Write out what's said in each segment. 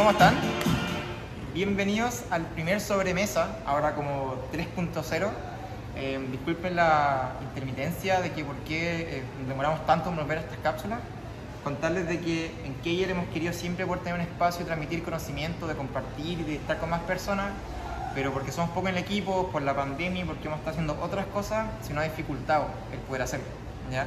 ¿Cómo están? Bienvenidos al primer sobremesa, ahora como 3.0. Eh, disculpen la intermitencia de que por qué eh, demoramos tanto en volver a estas cápsulas. Contarles de que en Keyer hemos querido siempre tener un espacio transmitir conocimiento, de compartir y de estar con más personas, pero porque somos pocos en el equipo, por la pandemia y porque hemos estado haciendo otras cosas, se nos ha dificultado el poder hacerlo. ¿ya?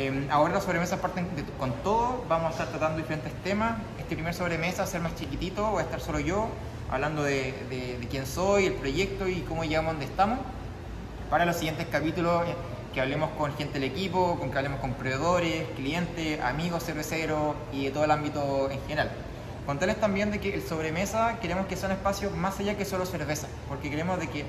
Eh, ahora las sobremesas parten de- con todo, vamos a estar tratando diferentes temas. Este primer sobremesa va a ser más chiquitito, voy a estar solo yo, hablando de, de- de quién soy, el proyecto y cómo llegamos a donde estamos. Para los siguientes capítulos, eh, que hablemos con gente del equipo, con que hablemos con proveedores, clientes, amigos cerveceros y de todo el ámbito en general. Contarles también de que el sobremesa queremos que sea un espacio más allá que solo cerveza, porque queremos de que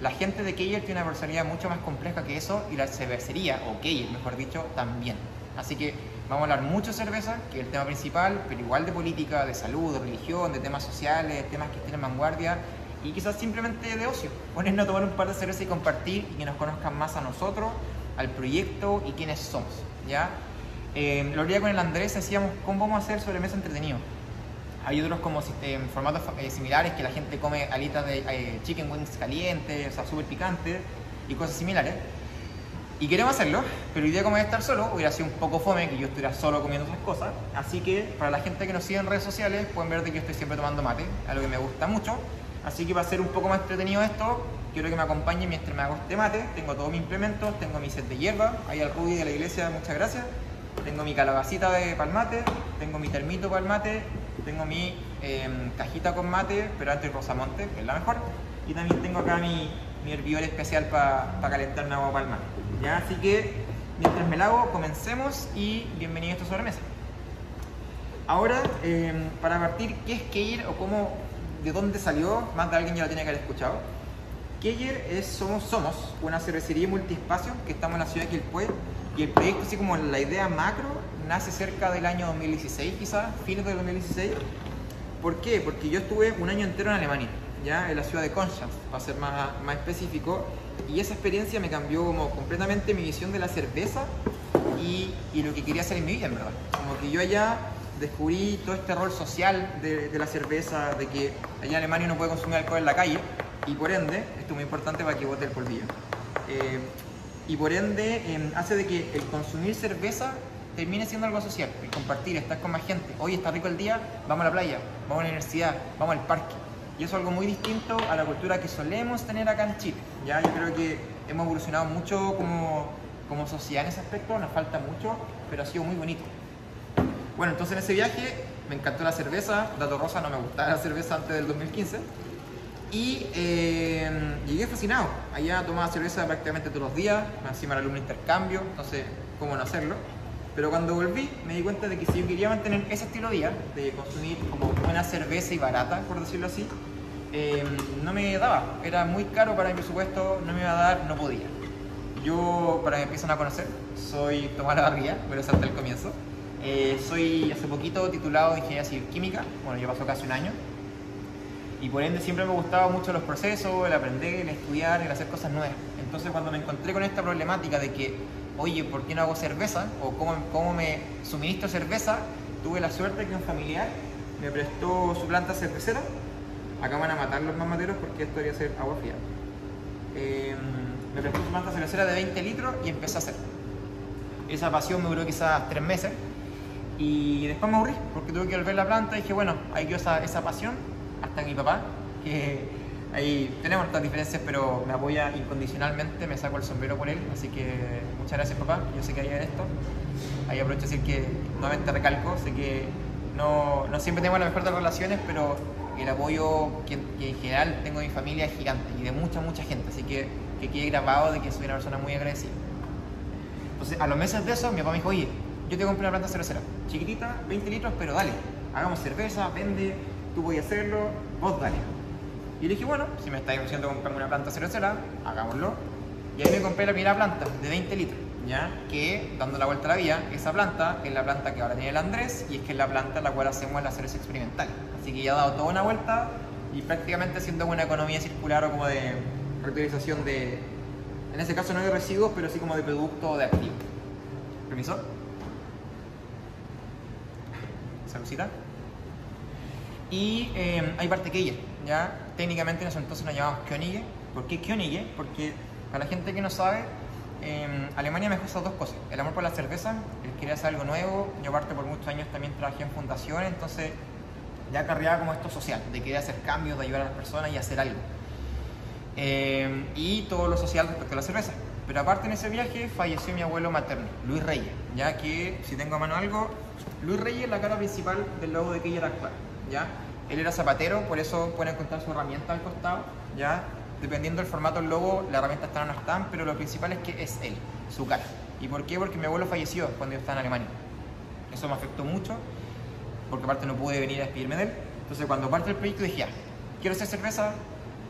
la gente de Keyer tiene una personalidad mucho más compleja que eso y la cervecería, o Keyer mejor dicho, también. Así que vamos a hablar mucho de cerveza, que es el tema principal, pero igual de política, de salud, de religión, de temas sociales, temas que estén en vanguardia y quizás simplemente de ocio. Ponernos a tomar un par de cervezas y compartir y que nos conozcan más a nosotros, al proyecto y quiénes somos. ¿ya? Eh, lo día con el Andrés decíamos cómo vamos a hacer sobremesa entretenido. Hay otros como en formatos eh, similares que la gente come alitas de eh, chicken wings calientes, o sea, súper picantes y cosas similares. Y queremos hacerlo, pero hoy día como voy a estar solo, hubiera sido un poco fome que yo estuviera solo comiendo esas cosas. Así que para la gente que nos sigue en redes sociales pueden ver de que yo estoy siempre tomando mate, algo que me gusta mucho. Así que va a ser un poco más entretenido esto. Quiero que me acompañen mientras me hago este mate. Tengo todos mis implementos, tengo mi set de hierba, ahí al Rudy de la iglesia, muchas gracias. Tengo mi calabacita de palmate, tengo mi termito palmate, tengo mi em, cajita con mate, pero antes rosamonte, que es la mejor. Y también tengo acá mi, mi hervidor especial para calentar agua para el mate. ¿ya? Así que mientras me la hago, comencemos y bienvenido a esta sobremesa. Ahora, em, para partir, ¿qué es Keyer o cómo, de dónde salió? Más de alguien ya lo tiene que haber escuchado. Keyer es Somos Somos, una cervecería multiespacio que estamos en la ciudad de Quilpué y el proyecto, así como la idea macro, nace cerca del año 2016, quizás, fines del 2016. ¿Por qué? Porque yo estuve un año entero en Alemania, ya en la ciudad de Konstanz, para ser más, más específico, y esa experiencia me cambió como completamente mi visión de la cerveza y, y lo que quería hacer en mi vida, en verdad. Como que yo allá descubrí todo este rol social de, de la cerveza, de que allá en Alemania uno puede consumir alcohol en la calle, y por ende, esto es muy importante para que bote el polvillo, eh, y por ende eh, hace de que el consumir cerveza termine siendo algo social, el compartir, estar con más gente. Hoy está rico el día, vamos a la playa, vamos a la universidad, vamos al parque. Y eso es algo muy distinto a la cultura que solemos tener acá en Chile. ¿ya? Yo creo que hemos evolucionado mucho como, como sociedad en ese aspecto, nos falta mucho, pero ha sido muy bonito. Bueno, entonces en ese viaje me encantó la cerveza, dato rosa, no me gustaba la cerveza antes del 2015. Y eh, llegué fascinado. Allá tomaba cerveza prácticamente todos los días, encima era de intercambio, entonces, ¿cómo no hacerlo? Pero cuando volví me di cuenta de que si yo quería mantener ese estilo de vida, de consumir como buena cerveza y barata, por decirlo así, eh, no me daba. Era muy caro para mi presupuesto, no me iba a dar, no podía. Yo, para que empiecen a conocer, soy Tomás Lavarría, voy a saltar el comienzo. Eh, soy hace poquito titulado en Ingeniería Civil Química, bueno, ya pasó casi un año. Y por ende siempre me gustaba mucho los procesos, el aprender, el estudiar, el hacer cosas nuevas. Entonces cuando me encontré con esta problemática de que, oye, ¿por qué no hago cerveza? O cómo, cómo me suministro cerveza, tuve la suerte que un familiar me prestó su planta cervecera. Acá van a matar los más materos porque esto debería ser agua fría. Eh, me prestó su planta cervecera de 20 litros y empecé a hacer. Esa pasión me duró quizás tres meses. Y después me aburrí porque tuve que volver la planta y dije, bueno, ahí quedó esa, esa pasión hasta que mi papá, que ahí tenemos estas diferencias, pero me apoya incondicionalmente, me saco el sombrero por él, así que muchas gracias papá, yo sé que hay esto. Ahí aprovecho decir que nuevamente recalco, sé que no, siempre tenemos la mejor de las relaciones, pero el apoyo que, que en general tengo de mi familia es gigante y de mucha, mucha gente, así que que quede grabado de que soy una persona muy agradecida. Entonces, a los meses de eso, mi papá me dijo, oye, yo te compré una planta cervecera, chiquitita, 20 litros, pero dale, hagamos cerveza, vende, tú voy a hacerlo, vos dale. Y le dije, bueno, si me estáis ofreciendo comprarme una planta cervecera, hagámoslo. Y ahí me compré la primera planta de 20 litros, ¿ya? Que, dando la vuelta a la vía, esa planta es la planta que ahora tiene el Andrés y es que es la planta en la cual hacemos la cerveza experimental. Así que ya ha dado toda una vuelta y prácticamente haciendo una economía circular o como de reutilización de, en ese caso no de residuos, pero sí como de producto o de activo. ¿Permiso? ¿Saludcita? Y eh, hay parte que ¿ya? Técnicamente en ese entonces nos llamamos Könige. ¿Por qué Könige? Porque para la gente que no sabe, Alemania me gusta dos cosas. El amor por la cerveza, el querer hacer algo nuevo. Yo aparte por muchos años también trabajé en fundaciones, entonces ya cargaba como esto social, de querer hacer cambios, de ayudar a las personas y hacer algo. Eh, y todo lo social respecto a la cerveza. Pero aparte en ese viaje falleció mi abuelo materno, Luis Reyes, ya que si tengo a mano algo, Luis Reyes es la cara principal del logo de Keller actual, ¿ya? Él era zapatero, por eso pueden encontrar su herramienta al costado, ¿ya? Dependiendo del formato del logo, la herramienta está o no están, pero lo principal es que es él, su cara. ¿Y por qué? Porque mi abuelo falleció cuando yo estaba en Alemania. Eso me afectó mucho, porque aparte no pude venir a despedirme de él. Entonces cuando parte el proyecto dije, ya, quiero hacer cerveza,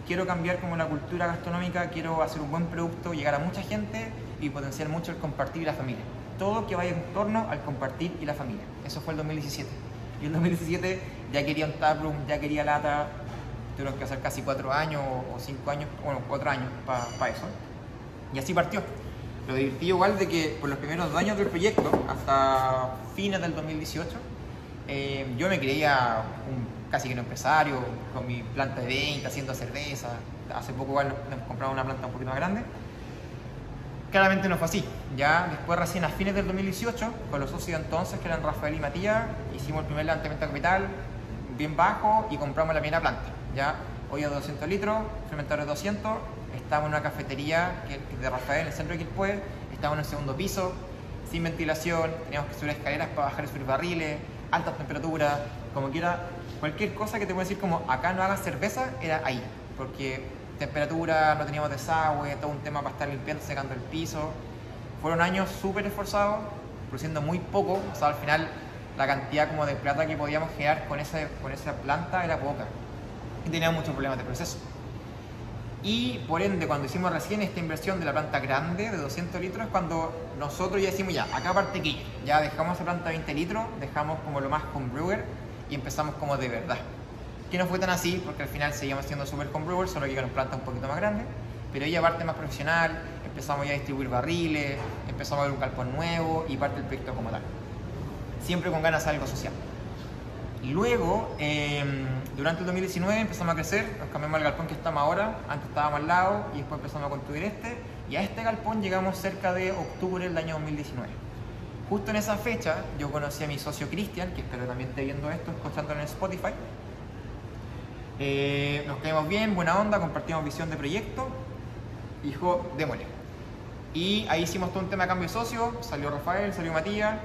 quiero cambiar como la cultura gastronómica, quiero hacer un buen producto, llegar a mucha gente y potenciar mucho el compartir y la familia. Todo que vaya en torno al compartir y la familia. Eso fue el 2017. Y el 2017 ya quería un taproom, ya quería lata. Tuvieron que hacer casi cuatro años o cinco años, bueno, cuatro años para eso. Y así partió. Lo divertido igual de que por los primeros dos años del proyecto, hasta fines del 2018, eh, yo me creía un casi que no empresario, con mi planta de 20, haciendo cerveza. Hace poco igual nos compramos una planta un poquito más grande. Claramente no fue así. Ya después, recién a fines del 2018, con los socios entonces, que eran Rafael y Matías, hicimos el primer levantamiento de capital bien bajo y compramos la primera planta. Ya hoy a 200 litros, fermentadores 200, estamos en una cafetería que de Rafael en el centro de Quilpué, estamos en el segundo piso, sin ventilación, teníamos que subir escaleras para bajar y subir barriles, altas temperaturas, como quiera, cualquier cosa que te pueda decir como acá no hagas cerveza, era ahí, porque temperatura, no teníamos desagüe, todo un tema para estar limpiando, secando el piso. Fueron años súper esforzados, produciendo muy poco, o sea, al final la cantidad como de plata que podíamos generar con, ese, con esa planta era poca. Y teníamos muchos problemas de proceso. Y por ende, cuando hicimos recién esta inversión de la planta grande de 200 litros, cuando nosotros ya decimos ya, acá parte aquí, ya dejamos esa planta de 20 litros, dejamos como lo más con brewer y empezamos como de verdad. Que no fue tan así, porque al final seguíamos siendo super brewer, solo que con planta un poquito más grande, pero ella parte más profesional, empezamos ya a distribuir barriles, empezamos a ver un galpón nuevo y parte del proyecto como tal. Siempre con ganas de algo social. Luego, em, durante el 2019 empezamos a crecer, nos cambiamos al galpón que estamos ahora, antes estábamos al lado y después empezamos a construir este, y a este galpón llegamos cerca de octubre del año 2019. Justo en esa fecha yo conocí a mi socio Cristian, que espero también esté viendo esto, escuchándolo en Spotify. Eh, nos quedamos bien, buena onda, compartimos visión de proyecto. Dijo, démosle. Y ahí hicimos todo un tema de cambio de socio, salió Rafael, salió Matías,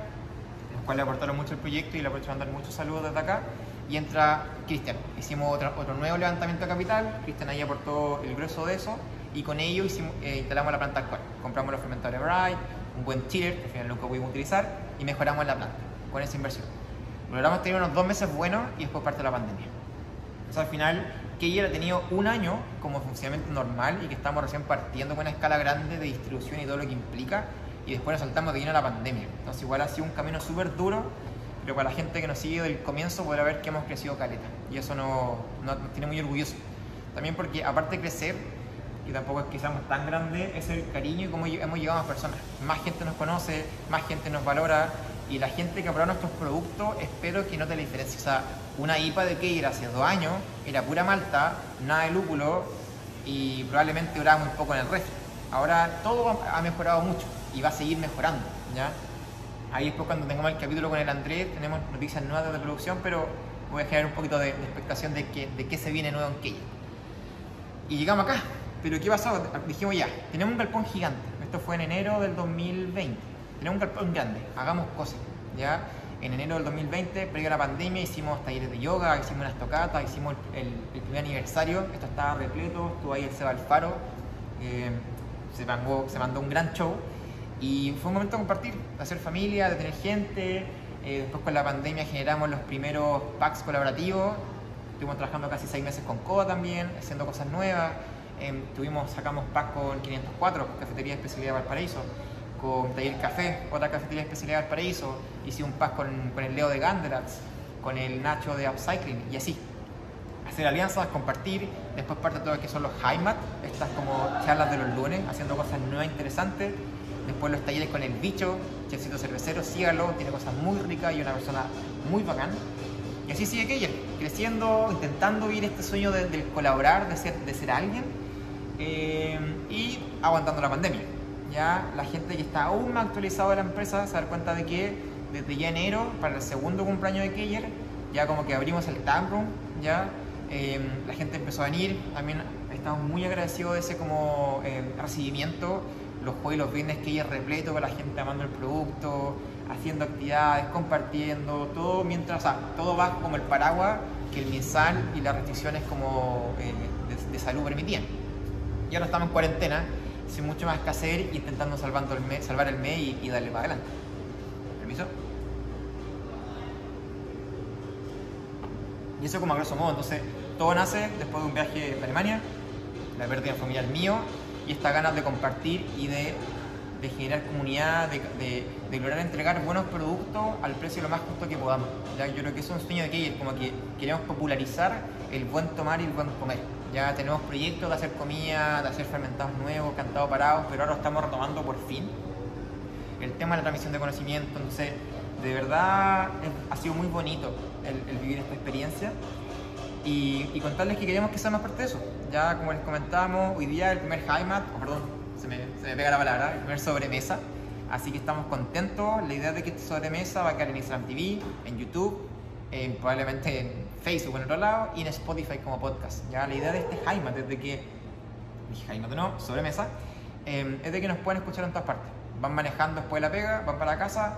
cuales aportaron mucho el proyecto y le aprovecho a mandar muchos saludos desde acá. Y entra Cristian. Hicimos otro, otro nuevo levantamiento de capital, Cristian ahí aportó el grueso de eso y con ello hicimos, eh, instalamos la planta actual. Compramos los fermentadores Bright, un buen chiller, que al final nunca pudimos utilizar, y mejoramos la planta con esa inversión. Logramos tener unos dos meses buenos y después parte la pandemia. O sea, al final, que ha tenido un año como funcionamiento normal y que estamos recién partiendo con una escala grande de distribución y todo lo que implica, y después nos saltamos de a la pandemia. Entonces, igual ha sido un camino súper duro, pero para la gente que nos sigue del comienzo podrá ver que hemos crecido caleta. Y eso nos no, nos tiene muy orgulloso. También porque, aparte de crecer, y tampoco es que seamos tan grandes, es el cariño y cómo hemos llegado a más personas. Más gente nos conoce, más gente nos valora y la gente que probado nuestros productos espero que note la diferencia. O sea, una IPA de Keir hace dos años era pura malta, nada de lúpulo y probablemente duraba muy poco en el resto. Ahora todo ha mejorado mucho y va a seguir mejorando, ¿ya? Ahí después cuando tengamos el capítulo con el Andrés tenemos noticias nuevas de producción, pero voy a generar un poquito de, expectación de, que, de qué se viene nuevo en Keir. Y llegamos acá, pero ¿qué pasó? Dijimos ya, tenemos un galpón gigante. Esto fue en enero del 2020. Tenemos un galpón grande, hagamos cosas. ¿ya? En enero del 2020, previo a la pandemia, hicimos talleres de yoga, hicimos unas tocatas, hicimos el, primer aniversario. Esto estaba repleto, estuvo ahí el Seba Alfaro. Eh, se, mandó, se mandó un gran show. Y fue un momento de compartir, de hacer familia, de tener gente. Eh, después con la pandemia generamos los primeros packs colaborativos. Estuvimos trabajando casi seis meses con COA también, haciendo cosas nuevas. Em, tuvimos, sacamos pack con 504, Cafetería Especialidad Valparaíso, con Taller Café, otra Cafetería Especialidad Valparaíso, hice un pack con, con el Leo de Ganderax, con el Nacho de Upcycling y así. Hacer alianzas, compartir, después parte de todo lo que son los HiMat, estas como charlas de los lunes, haciendo cosas nuevas, interesantes. Después los talleres con el bicho, chefcito cervecero, sígalo, tiene cosas muy ricas y una persona muy bacán. Y así sigue Keller creciendo, intentando vivir este sueño de, del colaborar, de ser, de ser alguien eh, y aguantando la pandemia. Ya la gente que está aún más actualizada de la empresa se da cuenta de que desde ya enero, para el segundo cumpleaños de Keyer, ya como que abrimos el tap room, ya eh, la gente empezó a venir, también estamos muy agradecidos de ese como eh, recibimiento, los jueves y los viernes Keyer repleto con la gente amando el producto, haciendo actividades, compartiendo, todo mientras, todo va como el paraguas que el MinSal y las restricciones como eh, de, salud permitían. Y ahora estamos en cuarentena, sin mucho más que hacer, intentando salvando el mes, salvar el mes y, y darle para adelante. ¿Permiso? Y eso como a grosso modo, entonces todo nace después de un viaje a Alemania, la pérdida familiar mío y estas ganas de compartir y de, de generar comunidad, de, de, de, lograr entregar buenos productos al precio lo más justo que podamos. ¿ya? Yo creo que es un sueño de Keyer, como que queremos popularizar el buen tomar y el buen comer. Ya tenemos proyectos de hacer comida, de hacer fermentados nuevos, cantados parados, pero ahora lo estamos retomando por fin. El tema de la transmisión de conocimiento, entonces de verdad ha sido muy bonito el, el vivir esta experiencia y, y, contarles que queremos que sea más parte de eso. Ya como les comentábamos, hoy día el primer Heimat, oh, perdón, se me, se me, pega la palabra, el primer sobremesa, así que estamos contentos. La idea de que este sobremesa va a quedar en Instagram TV, en YouTube, en, probablemente en Facebook en otro lado y en Spotify como podcast. Ya la idea de este Heimat es de que, dije Heimat no, sobremesa, eh, es de que nos puedan escuchar en todas partes. Van manejando después de la pega, van para la casa,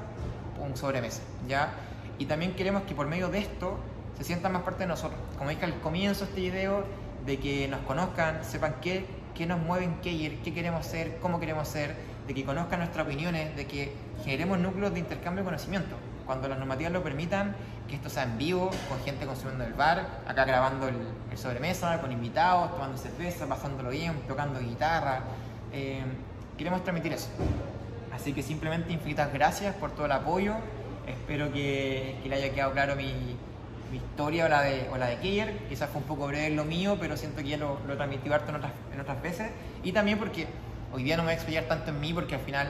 un sobremesa, ¿ya? Y también queremos que por medio de esto se sientan más parte de nosotros. Como dije al comienzo de este video, de que nos conozcan, sepan qué, qué nos mueve en Keyer, qué queremos ser, cómo queremos ser, de que conozcan nuestras opiniones, de que generemos núcleos de intercambio de conocimiento. Cuando las normativas lo permitan, que esto sea en vivo, con gente consumiendo el bar, acá grabando el, el sobremesa, con invitados, tomando cerveza, pasándolo bien, tocando guitarra. Eh, queremos transmitir eso. Así que simplemente infinitas gracias por todo el apoyo. Espero que, que le haya quedado claro mi, mi historia o la de, o la de Keyer. Quizás fue un poco breve lo mío, pero siento que ya lo, lo transmití harto en otras, en otras veces. Y también porque hoy día no me voy a explayar tanto en mí porque al final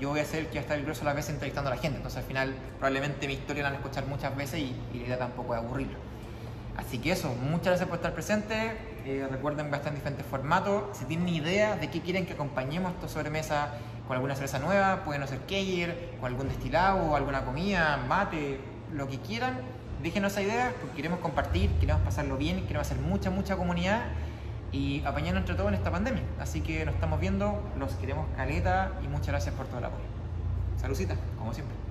yo voy a ser el que va a estar el grueso de las veces entrevistando a la gente. Entonces al final probablemente mi historia la van a escuchar muchas veces y, y la idea tampoco es aburrirlo. Así que eso, muchas gracias por estar presentes. Eh, recuerden que en diferentes formatos. Si tienen idea de qué quieren que acompañemos esta sobremesa con alguna cerveza nueva, pueden hacer Keyer, con algún destilado, alguna comida, mate, lo que quieran. Déjenos esa idea porque queremos compartir, queremos pasarlo bien, queremos hacer mucha, mucha comunidad y apañarnos entre todos en esta pandemia. Así que nos estamos viendo, los queremos caleta y muchas gracias por todo el apoyo. Saludcita, como siempre.